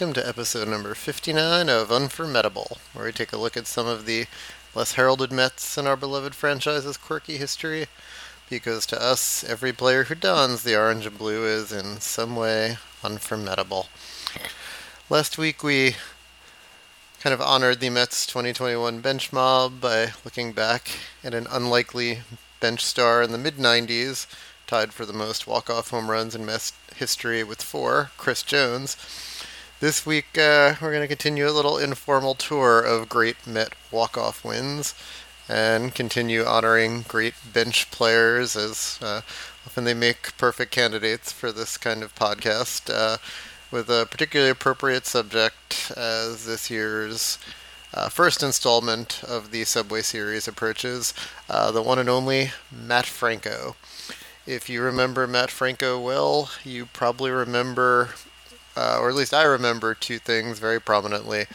welcome to episode number 59 of Unformidable, where we take a look at some of the less heralded Mets in our beloved franchise's quirky history. Because to us, every player who dons the orange and blue is in some way unformidable. Last week we kind of honored the Mets 2021 bench mob by looking back at an unlikely bench star in the mid 90s, tied for the most walk-off home runs in Mets history with four, Chris Jones. This week uh, we're going to continue a little informal tour of great Met walk-off wins and continue honoring great bench players as uh, often they make perfect candidates for this kind of podcast. Uh, with a particularly appropriate subject as this year's uh, first installment of the Subway Series approaches, uh, the one and only Matt Franco. If you remember Matt Franco well, you probably remember, uh, or at least I remember, two things very prominently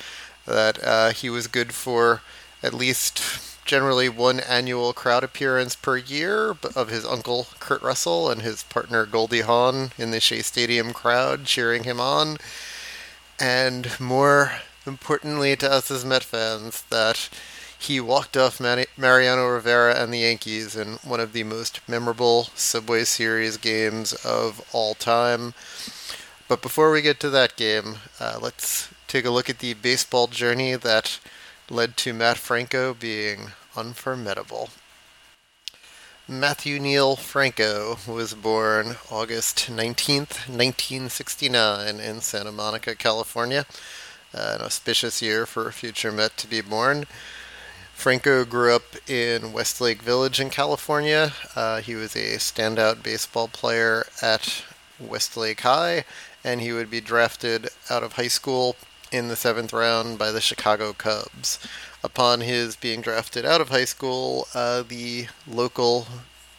that uh, he was good for at least generally one annual crowd appearance per year of his uncle Kurt Russell and his partner Goldie Hawn in the Shea Stadium crowd cheering him on. And more importantly to us as Met fans, that he walked off Mariano Rivera and the Yankees in one of the most memorable Subway Series games of all time. But before we get to that game, uh, let's take a look at the baseball journey that led to Matt Franco being unformidable. Matthew Neil Franco was born August 19th, 1969, in Santa Monica, California. Uh, an auspicious year for a future Met to be born. Franco grew up in Westlake Village in California. Uh, he was a standout baseball player at Westlake High, and he would be drafted out of high school in the seventh round by the Chicago Cubs. Upon his being drafted out of high school, uh, the local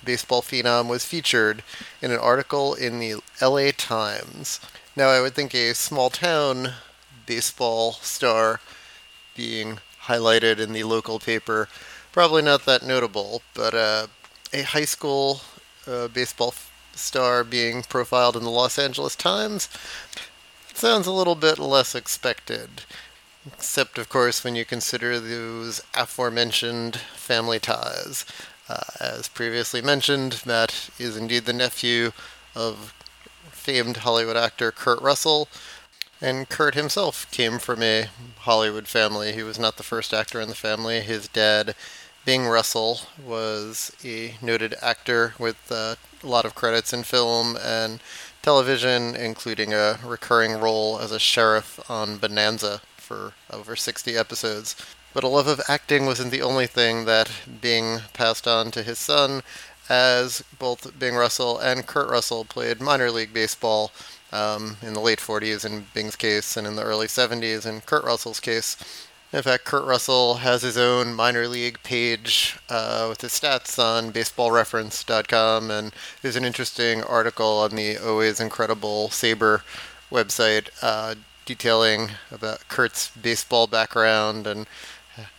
baseball phenom was featured in an article in the LA Times. Now, I would think a small town baseball star being highlighted in the local paper, probably not that notable, but uh, a high school uh, baseball star being profiled in the Los Angeles Times, Sounds a little bit less expected. Except, of course, when you consider those aforementioned family ties. Uh, as previously mentioned, Matt is indeed the nephew of famed Hollywood actor Kurt Russell, and Kurt himself came from a Hollywood family. He was not the first actor in the family. His dad, Bing Russell, was a noted actor with uh, a lot of credits in film and television, including a recurring role as a sheriff on Bonanza for over 60 episodes. But a love of acting wasn't the only thing that Bing passed on to his son, as both Bing Russell and Kurt Russell played minor league baseball um, in the late 40s in Bing's case, and in the early 70s in Kurt Russell's case. In fact, Kurt Russell has his own minor league page uh, with his stats on baseballreference.com, and there's an interesting article on the Always Incredible SABR website uh, detailing about Kurt's baseball background and,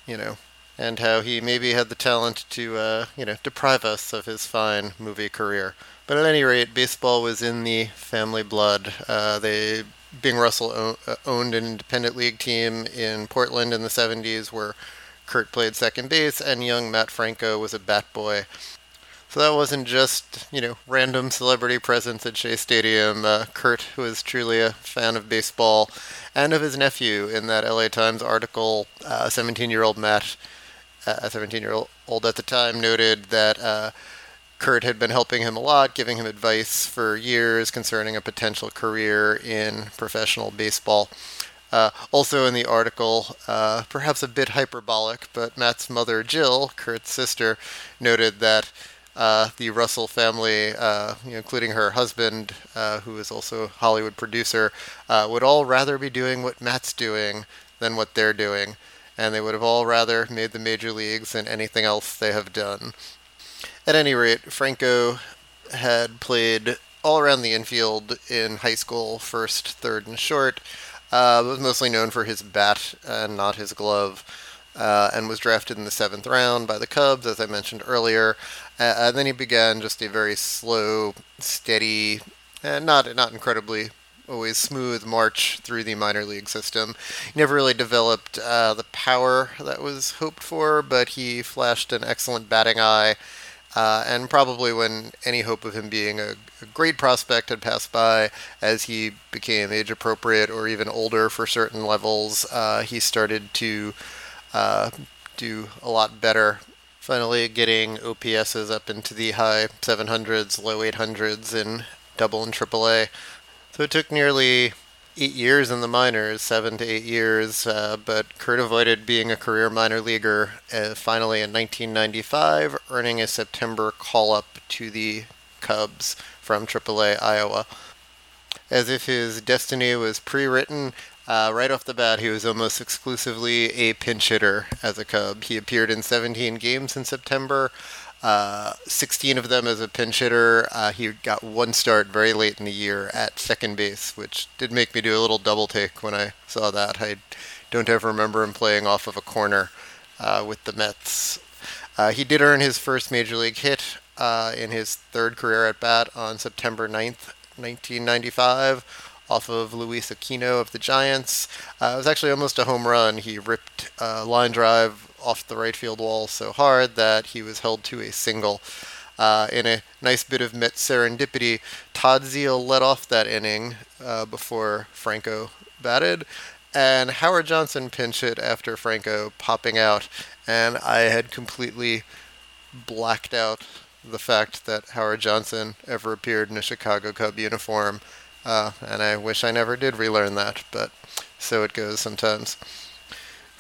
you know, and how he maybe had the talent to, uh, you know, deprive us of his fine movie career. But at any rate, baseball was in the family blood. Uh, they Bing Russell uh, owned an independent league team in Portland in the 70s where Kurt played second base and young Matt Franco was a bat boy. So that wasn't just, you know, random celebrity presence at Shea Stadium. Uh, Kurt was truly a fan of baseball and of his nephew in that LA Times article. 17 uh, year old Matt, a 17 year old at the time, noted that uh, Kurt had been helping him a lot, giving him advice for years concerning a potential career in professional baseball. Uh, also in the article, uh, perhaps a bit hyperbolic, but Matt's mother, Jill, Kurt's sister, noted that uh, the Russell family, uh, you know, including her husband, uh, who is also a Hollywood producer, uh, would all rather be doing what Matt's doing than what they're doing. And they would have all rather made the major leagues than anything else they have done. At any rate, Franco had played all around the infield in high school, first, third, and short. Uh, was mostly known for his bat and not his glove, uh, and was drafted in the seventh round by the Cubs, as I mentioned earlier. Uh, and then he began just a very slow, steady and not not incredibly always smooth march through the minor league system. He never really developed uh, the power that was hoped for, but he flashed an excellent batting eye. Uh, and probably when any hope of him being a, a, great prospect had passed by, as he became age appropriate or even older for certain levels, uh, he started to uh, do a lot better. Finally, getting OPSs up into the high 700s, low 800s in double and triple A. So it took nearly eight years in the minors, seven to eight years, uh, but Kurt avoided being a career minor leaguer uh, finally in 1995, earning a September call up to the Cubs from AAA Iowa. As if his destiny was pre written, uh, right off the bat, he was almost exclusively a pinch hitter as a Cub. He appeared in 17 games in September, uh, 16 of them as a pinch hitter. Uh, he got one start very late in the year at second base, which did make me do a little double take when I saw that. I don't ever remember him playing off of a corner uh, with the Mets. Uh, he did earn his first major league hit uh, in his third career at bat on September 9th, 1995 off of Luis Aquino of the Giants. Uh, it was actually almost a home run. He ripped a line drive off the right field wall so hard that he was held to a single. Uh, in a nice bit of Met serendipity, Todd Zeile led off that inning uh, before Franco batted, and Howard Johnson pinch hit after Franco popping out, and I had completely blacked out the fact that Howard Johnson ever appeared in a Chicago Cub uniform, uh, and I wish I never did relearn that, but so it goes sometimes.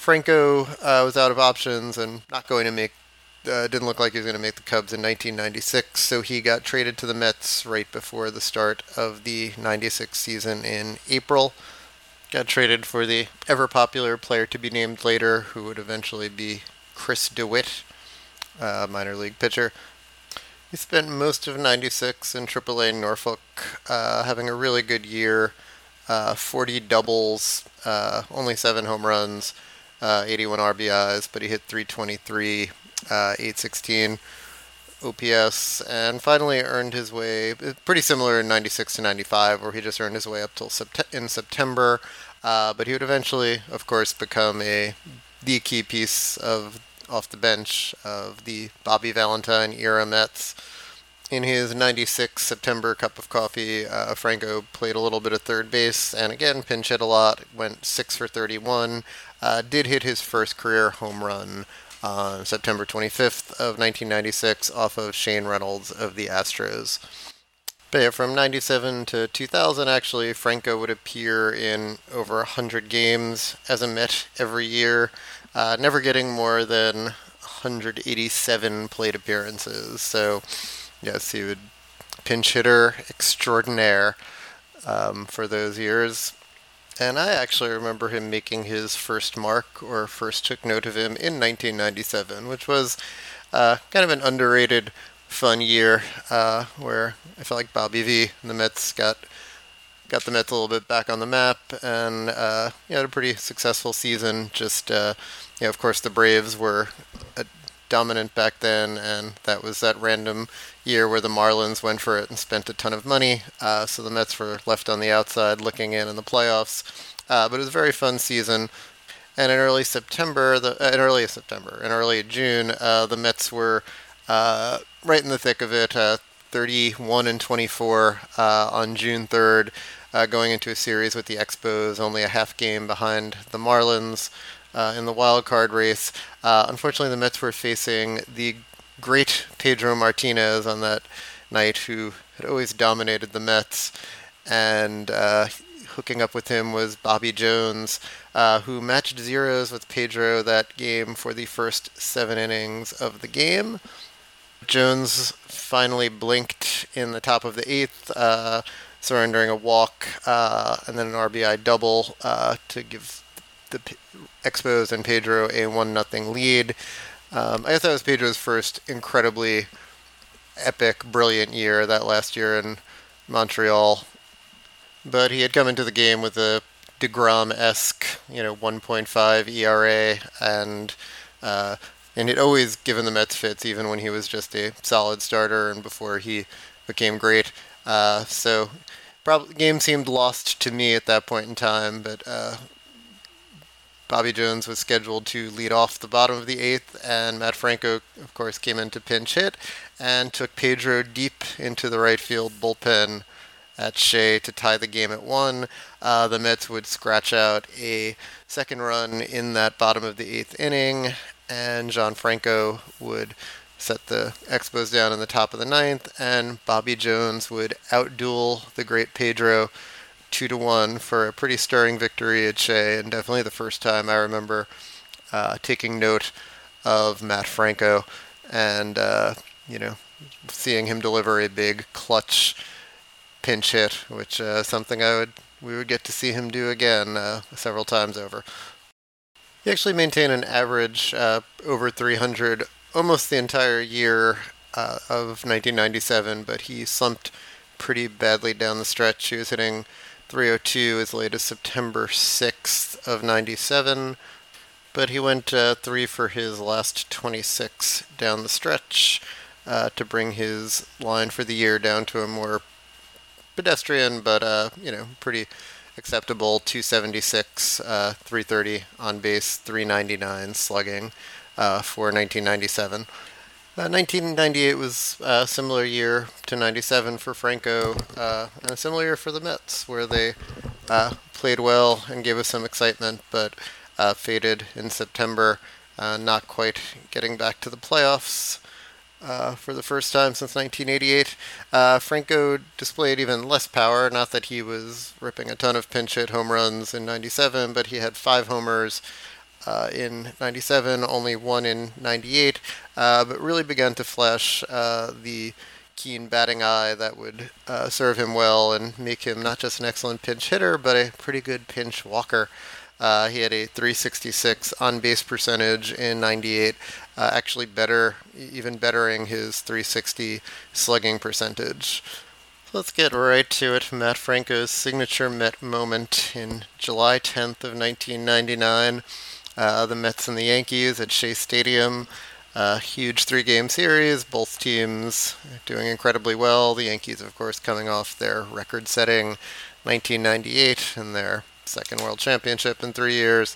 Franco uh, was out of options and not going to make. Uh, didn't look like he was going to make the Cubs in 1996, so he got traded to the Mets right before the start of the 96 season in April. Got traded for the ever popular player to be named later, who would eventually be Chris DeWitt, uh, minor league pitcher. He spent most of 96 in AAA Norfolk, uh, having a really good year. Uh, 40 doubles, uh, only seven home runs, uh, 81 RBIs, but he hit 323, uh, 816 OPS, and finally earned his way pretty similar in 96 to 95, where he just earned his way up till sept- in September. Uh, but he would eventually, of course, become a the key piece of off the bench of the Bobby Valentine era Mets. In his 96 September cup of coffee, uh, Franco played a little bit of third base and again pinch hit a lot, went 6 for 31, uh, did hit his first career home run on September 25th of 1996 off of Shane Reynolds of the Astros. But yeah, from 97 to 2000, actually, Franco would appear in over 100 games as a Met every year, uh, never getting more than 187 plate appearances. So, yes, he would pinch hitter extraordinaire um, for those years. And I actually remember him making his first mark or first took note of him in 1997, which was uh, kind of an underrated, fun year uh, where I felt like Bobby V and the Mets got got the Mets a little bit back on the map and uh, had a pretty successful season. Just uh, you know, of course, the Braves were dominant back then, and that was that random year where the Marlins went for it and spent a ton of money. Uh, so the Mets were left on the outside looking in in the playoffs. Uh, but it was a very fun season. And in early September, the uh, in early September, in early June, uh, the Mets were uh, right in the thick of it, uh, 31 and 24 on June 3rd, going into a series with the Expos, only a half game behind the Marlins uh, in the wild card race. Uh, unfortunately, the Mets were facing the great Pedro Martinez on that night, who had always dominated the Mets, and uh, hooking up with him was Bobby Jones, uh, who matched zeros with Pedro that game for the first seven innings of the game. Jones finally blinked in the top of the eighth, uh, surrendering a walk uh, and then an RBI double uh, to give the Expos and Pedro a one nothing lead. Um, I guess that was Pedro's first incredibly epic, brilliant year. That last year in Montreal, but he had come into the game with a Degrom esque, you know, 1.5 ERA, and uh, and he'd always given the Mets fits, even when he was just a solid starter and before he became great. Uh, so, probably game seemed lost to me at that point in time, but uh, Bobby Jones was scheduled to lead off the bottom of the eighth, and Matt Franco, of course, came in to pinch hit and took Pedro deep into the right field bullpen at Shea to tie the game at one. Uh, the Mets would scratch out a second run in that bottom of the eighth inning, and John Franco would set the Expos down in the top of the ninth, and Bobby Jones would outduel the great Pedro two to one for a pretty stirring victory at Shea, and definitely the first time I remember uh, taking note of Matt Franco and uh, you know seeing him deliver a big clutch pinch hit, which uh, something I would we would get to see him do again uh, several times over. He actually maintained an average uh, over 300 almost the entire year uh, of 1997, but he slumped pretty badly down the stretch. He was hitting 302 as late as September 6th of 97, but he went uh, three for his last 26 down the stretch uh, to bring his line for the year down to a more pedestrian, but uh, you know, pretty acceptable 276, uh, 330 on base, 399 slugging uh, for 1997. 1998 uh, was a similar year to 97 for Franco, uh, and a similar year for the Mets, where they uh, played well and gave us some excitement, but uh, faded in September, uh, not quite getting back to the playoffs. for the first time since 1988, Franco displayed even less power. Not that he was ripping a ton of pinch hit home runs in 97, but he had five homers, uh, in 97, only one in 98, uh, but really began to flash uh, the keen batting eye that would uh, serve him well and make him not just an excellent pinch hitter, but a pretty good pinch walker. Uh, he had a 366 on base percentage in 98, uh, actually better, even bettering his 360 slugging percentage. let's get right to it. Matt Franco's signature Met moment in July 10th of 1999 uh, the Mets and the Yankees at Shea Stadium. A huge three game series, both teams doing incredibly well. The Yankees, of course, coming off their record setting 1998 and their second World Championship in three years.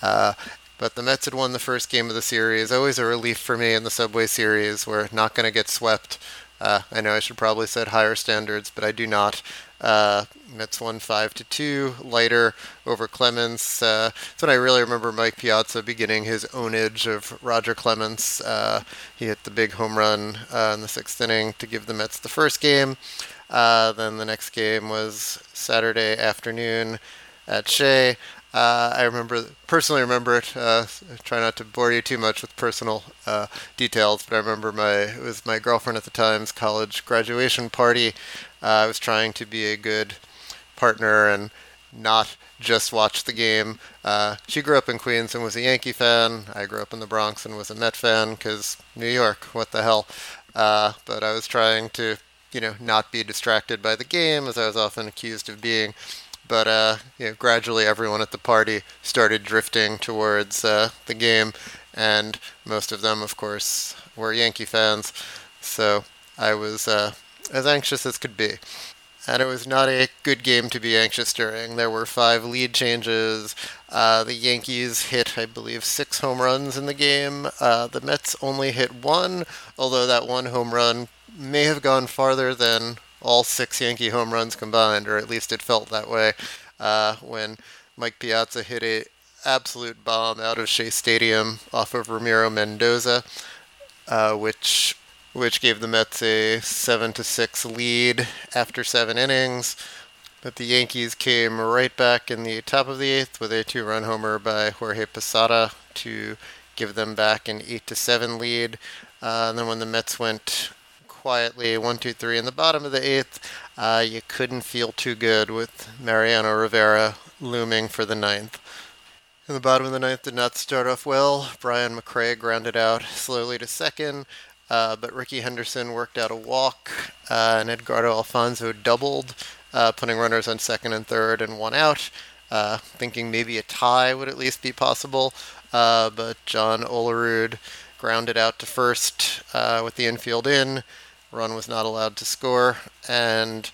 Uh, but the Mets had won the first game of the series. Always a relief for me in the Subway Series. We're not going to get swept. Uh, I know I should probably set higher standards, but I do not. Uh, Mets won five to two. Leiter over Clemens. Uh, that's when I really remember Mike Piazza beginning his ownage of Roger Clemens. Uh, he hit the big home run uh, in the sixth inning to give the Mets the first game. Uh, then the next game was Saturday afternoon at Shea. Uh, I remember personally remember it. Uh, try not to bore you too much with personal uh, details, but I remember my it was my girlfriend at the time's college graduation party. Uh, I was trying to be a good partner and not just watch the game. Uh, she grew up in Queens and was a Yankee fan. I grew up in the Bronx and was a Met fan because New York, what the hell. Uh, but I was trying to, you know, not be distracted by the game as I was often accused of being. But uh, you know, gradually, everyone at the party started drifting towards uh, the game, and most of them, of course, were Yankee fans. So I was uh, as anxious as could be. And it was not a good game to be anxious during. There were five lead changes. Uh, the Yankees hit, I believe, six home runs in the game. Uh, the Mets only hit one, although that one home run may have gone farther than all six Yankee home runs combined, or at least it felt that way uh, when Mike Piazza hit a absolute bomb out of Shea Stadium off of Ramiro Mendoza, uh, which which gave the Mets a seven to six lead after seven innings. But the Yankees came right back in the top of the eighth with a two-run homer by Jorge Posada to give them back an eight to seven lead. Uh, and then when the Mets went quietly, one, two, three in the bottom of the eighth. Uh, you couldn't feel too good with Mariano Rivera looming for the ninth. In the bottom of the ninth did not start off well. Brian McRae grounded out slowly to second, uh, but Rickey Henderson worked out a walk, uh, and Edgardo Alfonzo doubled, uh, putting runners on second and third and one out, uh, thinking maybe a tie would at least be possible. Uh, but John Olerud grounded out to first with the infield in. Run was not allowed to score, and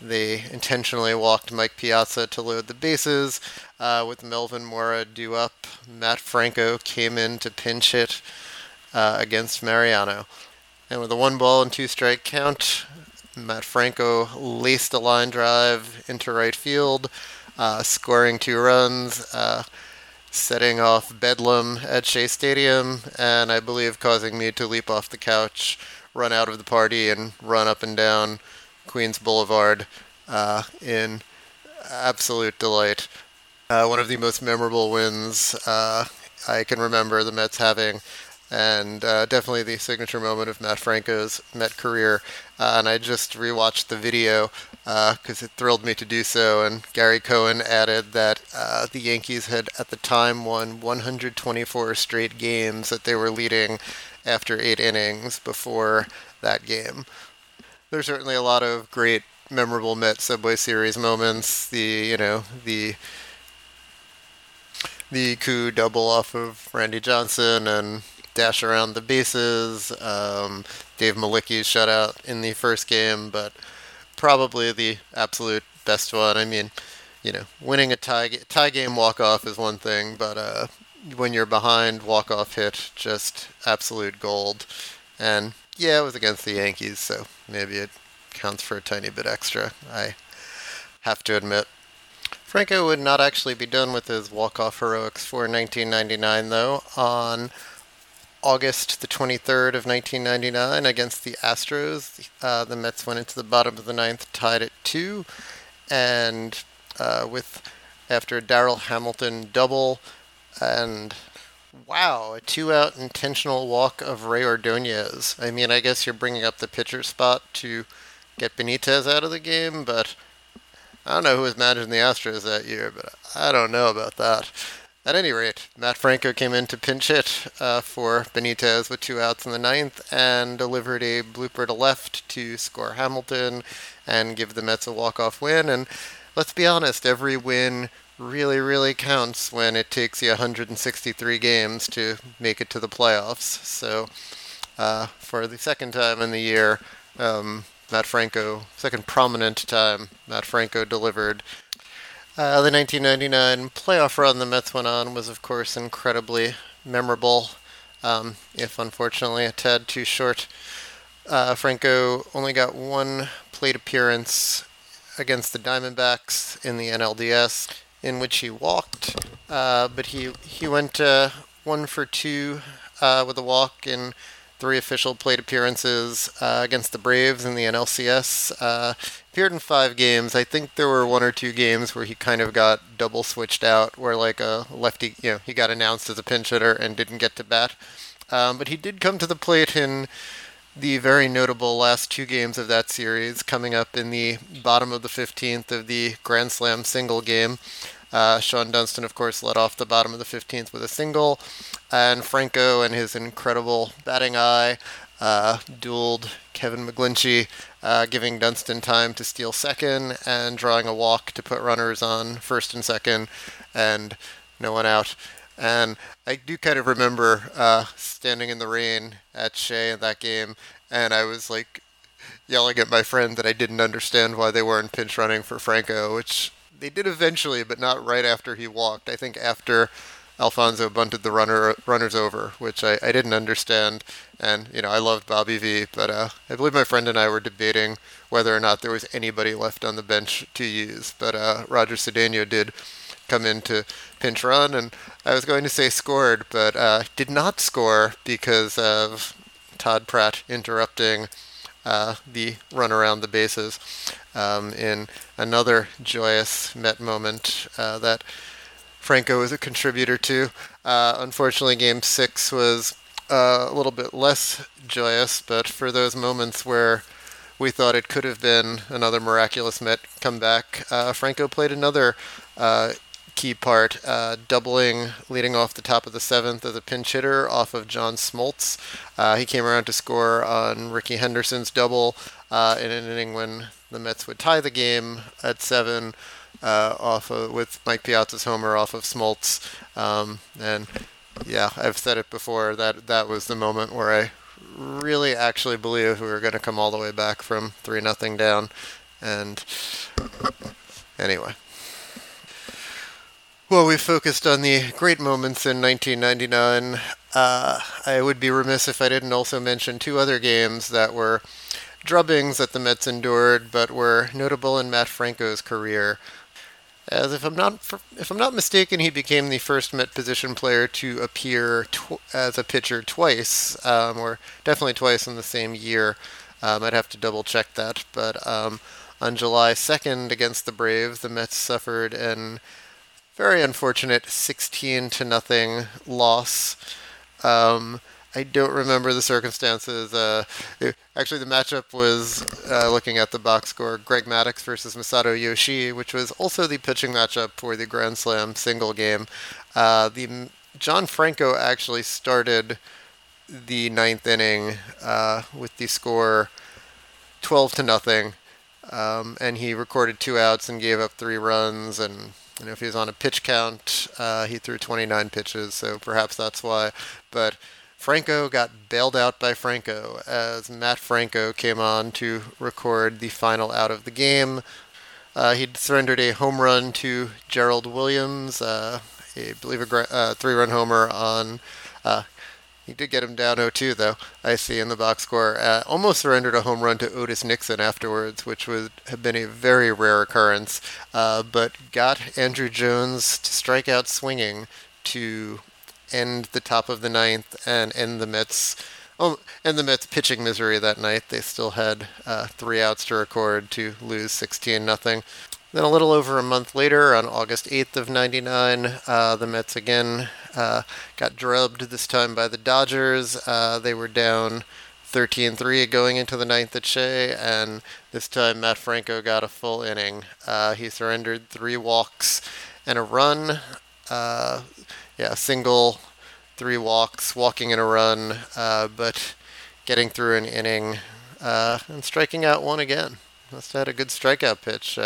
they intentionally walked Mike Piazza to load the bases. Uh, with Melvin Mora due up, Matt Franco came in to pinch hit uh, against Mariano. And with a one ball and two strike count, Matt Franco laced a line drive into right field, uh, scoring two runs, uh, setting off bedlam at Shea Stadium, and I believe causing me to leap off the couch, run out of the party, and run up and down Queens Boulevard uh, in absolute delight. Uh, one of the most memorable wins uh, I can remember the Mets having and uh, definitely the signature moment of Matt Franco's Met career. Uh, and I just rewatched the video because uh, it thrilled me to do so. And Gary Cohen added that the Yankees had at the time won 124 straight games that they were leading after eight innings before that game. There's certainly a lot of great, memorable Met Subway Series moments. The you know the the coup double off of Randy Johnson and dash around the bases. Um, Dave Mlicki's shutout in the first game, but probably the absolute best one. I mean, you know, winning a tie tie game walk off is one thing, but uh, when you're behind, walk off hit, just absolute gold. And yeah, it was against the Yankees, so maybe it counts for a tiny bit extra. I have to admit. Franco would not actually be done with his walk-off heroics for 1999, though. On August the 23rd of 1999 against the Astros. Uh, the Mets went into the bottom of the ninth, tied at two, and uh, with after Darryl Hamilton double, and wow, a two-out intentional walk of Rey Ordonez. I mean, I guess you're bringing up the pitcher spot to get Benitez out of the game, but I don't know who was managing the Astros that year, but I don't know about that. At any rate, Matt Franco came in to pinch hit uh, for Benitez with two outs in the ninth and delivered a blooper to left to score Hamilton and give the Mets a walk-off win. And let's be honest, every win really, really counts when it takes you 163 games to make it to the playoffs. So, uh, for the second time in the year, um, Matt Franco, second prominent time, Matt Franco delivered uh, the 1999 playoff run the Mets went on was, of course, incredibly memorable, um, if unfortunately a tad too short. Uh, Franco only got one plate appearance against the Diamondbacks in the NLDS, in which he walked, uh, but he he went uh, one for two uh, with a walk in three official plate appearances uh, against the Braves in the NLCS. Uh, appeared in five games. I think there were one or two games where he kind of got double switched out, where like a lefty, you know, he got announced as a pinch hitter and didn't get to bat. Um, but he did come to the plate in the very notable last two games of that series, coming up in the bottom of the 15th of the Grand Slam single game. Uh, Shawon Dunston, of course, led off the bottom of the 15th with a single, and Franco and his incredible batting eye uh, dueled Kevin McGlinchey, uh, giving Dunston time to steal second and drawing a walk to put runners on first and second, and no one out. And I do kind of remember uh, standing in the rain at Shea in that game, and I was like yelling at my friend that I didn't understand why they weren't pinch running for Franco, which they did eventually, but not right after he walked. I think after Alfonzo bunted the runner runners over, which I, I didn't understand. And you know, I loved Bobby V, but uh, I believe my friend and I were debating whether or not there was anybody left on the bench to use. But uh, Roger Cedeno did come in to pinch run, and I was going to say scored, but uh, did not score because of Todd Pratt interrupting uh, the run around the bases um, in another joyous Met moment uh, that Franco was a contributor to. Uh, unfortunately, Game Six was uh, a little bit less joyous, but for those moments where we thought it could have been another miraculous Met comeback, uh, Franco played another uh, key part, uh, doubling, leading off the top of the seventh as a pinch hitter off of John Smoltz. Uh, he came around to score on Rickey Henderson's double uh, in an inning when the Mets would tie the game at seven. Uh, off of, with Mike Piazza's homer off of Smoltz, um, and yeah, I've said it before that that was the moment where I really actually believe we were going to come all the way back from 3 nothing down. And anyway. Well, we focused on the great moments in 1999. Uh, I would be remiss if I didn't also mention two other games that were drubbings that the Mets endured, but were notable in Matt Franco's career. As if I'm not if I'm not mistaken, he became the first Met position player to appear tw- as a pitcher twice, um, or definitely twice in the same year. Um, I'd have to double check that, but um, on July 2nd against the Braves, the Mets suffered an very unfortunate 16 to nothing loss. Um, I don't remember the circumstances. Uh, it, actually, the matchup was uh, looking at the box score: Greg Maddux versus Masato Yoshii, which was also the pitching matchup for the Grand Slam single game. Uh, the John Franco actually started the ninth inning uh, with the score 12 to nothing, um, and he recorded two outs and gave up three runs and you know, if he was on a pitch count, uh, he threw 29 pitches, so perhaps that's why. But Franco got bailed out by Franco as Matt Franco came on to record the final out of the game. Uh, he surrendered a home run to Gerald Williams, uh, I believe a uh, three-run homer on. He did get him down 0-2 though. I see in the box score. Uh, almost surrendered a home run to Otis Nixon afterwards, which would have been a very rare occurrence. Uh, but got Andruw Jones to strike out swinging to end the top of the ninth and end the Mets. Oh, and the Mets pitching misery that night. They still had uh, three outs to record to lose 16 nothing. Then a little over a month later, on August 8th of '99, uh, the Mets again uh, got drubbed. This time by the Dodgers. Uh, they were down 13-3 going into the ninth at Shea, and this time Matt Franco got a full inning. Uh, he surrendered three walks and a run. Uh, yeah, single, three walks, walking in a run, uh, but getting through an inning uh, and striking out one again. Must have had a good strikeout pitch.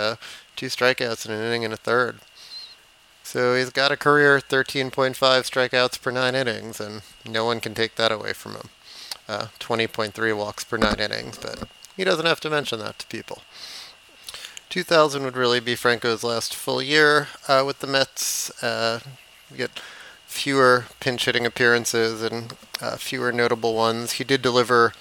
Two strikeouts in an inning and a third. So he's got a career 13.5 strikeouts per nine innings, and no one can take that away from him. Uh, 20.3 walks per nine innings, but he doesn't have to mention that to people. 2000 would really be Franco's last full year uh, with the Mets. Uh, get fewer pinch hitting appearances and uh, fewer notable ones. He did deliver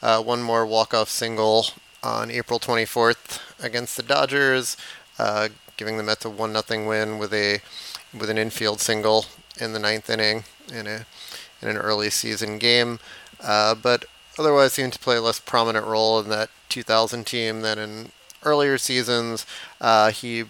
uh, one more walk off single on April 24th against the Dodgers, uh, giving the Mets a one nothing win with a with an infield single in the ninth inning in a in an early season game. Uh, but otherwise, seemed to play a less prominent role in that 2000 team than in earlier seasons. Uh, he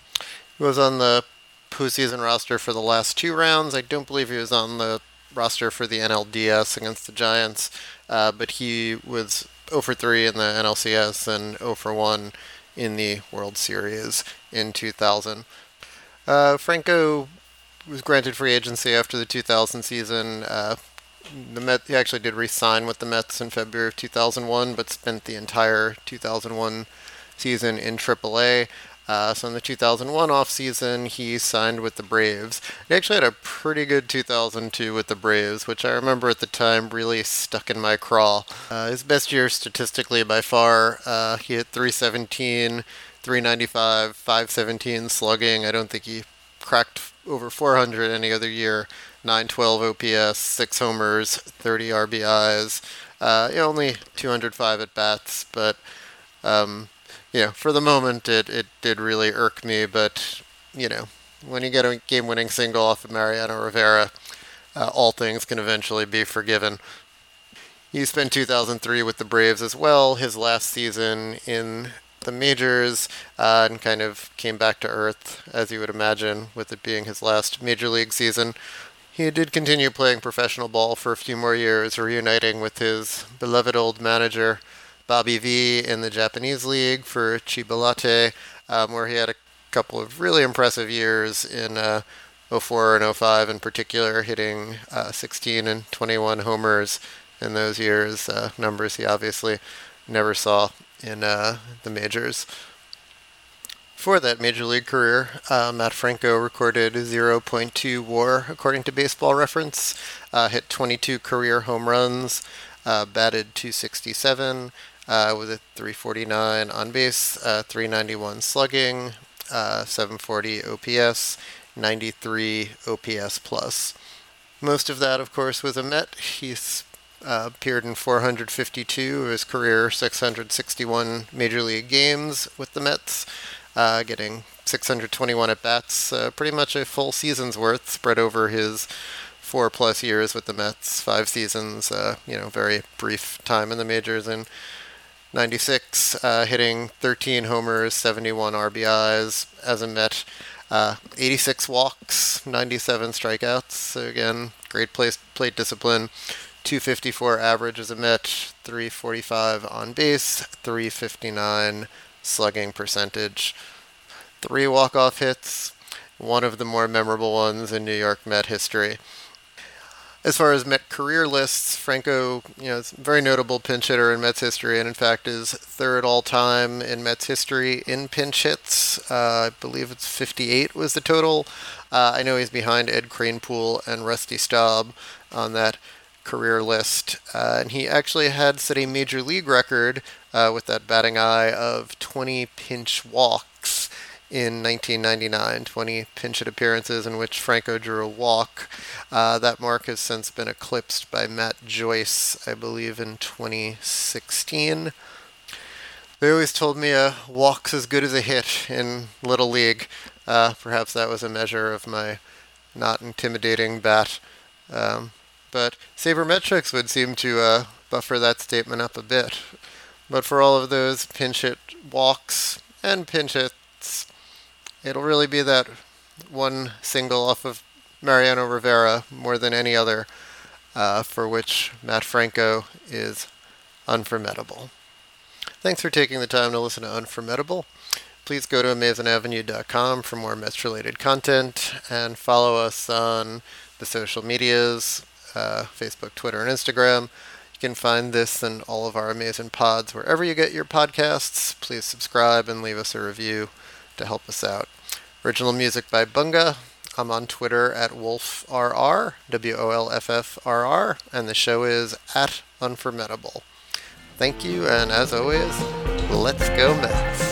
was on the postseason roster for the last two rounds. I don't believe he was on the roster for the NLDS against the Giants, uh, but he was 0 for 3 in the NLCS and 0 for 1 in the World Series in 2000. Uh, Franco was granted free agency after the 2000 season. Uh, the Met, he actually did re-sign with the Mets in February of 2001, but spent the entire 2001 season in AAA. Uh, so in the 2001 offseason, he signed with the Braves. He actually had a pretty good 2002 with the Braves, which I remember at the time really stuck in my craw. Uh, his best year statistically by far, uh, he hit 317, 395, 517 slugging. I don't think he cracked over 400 any other year. 912 OPS, 6 homers, 30 RBIs. Uh, only 205 at bats, but um, know, for the moment, it, it did really irk me. But you know, when you get a game-winning single off of Mariano Rivera, uh, all things can eventually be forgiven. He spent 2003 with the Braves as well, his last season in the majors, uh, and kind of came back to earth, as you would imagine, with it being his last major league season. He did continue playing professional ball for a few more years, reuniting with his beloved old manager, Bobby V in the Japanese League for Chiba um, where he had a couple of really impressive years in uh, 04 and 05 in particular, hitting uh, 16 and 21 homers in those years, uh, numbers he obviously never saw in uh, the majors. For that major league career, uh, Matt Franco recorded 0.2 WAR according to Baseball Reference, uh, hit 22 career home runs, uh, batted 267 uh, with a 349 on base, uh, 391 slugging, uh, 740 OPS, 93 OPS plus. Most of that, of course, was a Met. He's uh, appeared in 452 of his career 661 major league games with the Mets, uh, getting 621 at bats, uh, pretty much a full season's worth spread over his four plus years with the Mets, five seasons, you know, very brief time in the majors. And 96, uh, hitting 13 homers, 71 RBIs as a Met. Uh, 86 walks, 97 strikeouts. So again, great place, plate discipline. 254 average as a Met, 345 on base, 359 slugging percentage, three walk-off hits, one of the more memorable ones in New York Met history. As far as Met career lists, Franco, you know, is a very notable pinch hitter in Mets history, and in fact is third all time in Mets history in pinch hits. Uh, I believe it's 58 was the total. Uh, I know he's behind Ed Kranepool and Rusty Staub on that career list, uh, and he actually had set a major league record uh, with that batting eye of 20 pinch walks in 1999, 20 pinch hit appearances in which Franco drew a walk. Uh, that mark has since been eclipsed by Matt Joyce, I believe, in 2016. They always told me a walk's as good as a hit in Little League. Uh, perhaps that was a measure of my not intimidating bat. Um, but sabermetrics would seem to uh, buffer that statement up a bit. But for all of those pinch hit walks and pinch hits, it'll really be that one single off of Mariano Rivera more than any other uh, for which Matt Franco is unformidable. Thanks for taking the time to listen to Unformidable. Please go to AmazingAvenue.com for more Mets related content and follow us on the social medias uh, Facebook, Twitter, and Instagram. You can find this and all of our amazing pods wherever you get your podcasts. Please subscribe and leave us a review to help us out. Original music by Bunga. I'm on Twitter at WolffRR, W O L F F R R, and the show is at Unformidable. Thank you, and as always, let's go Mets.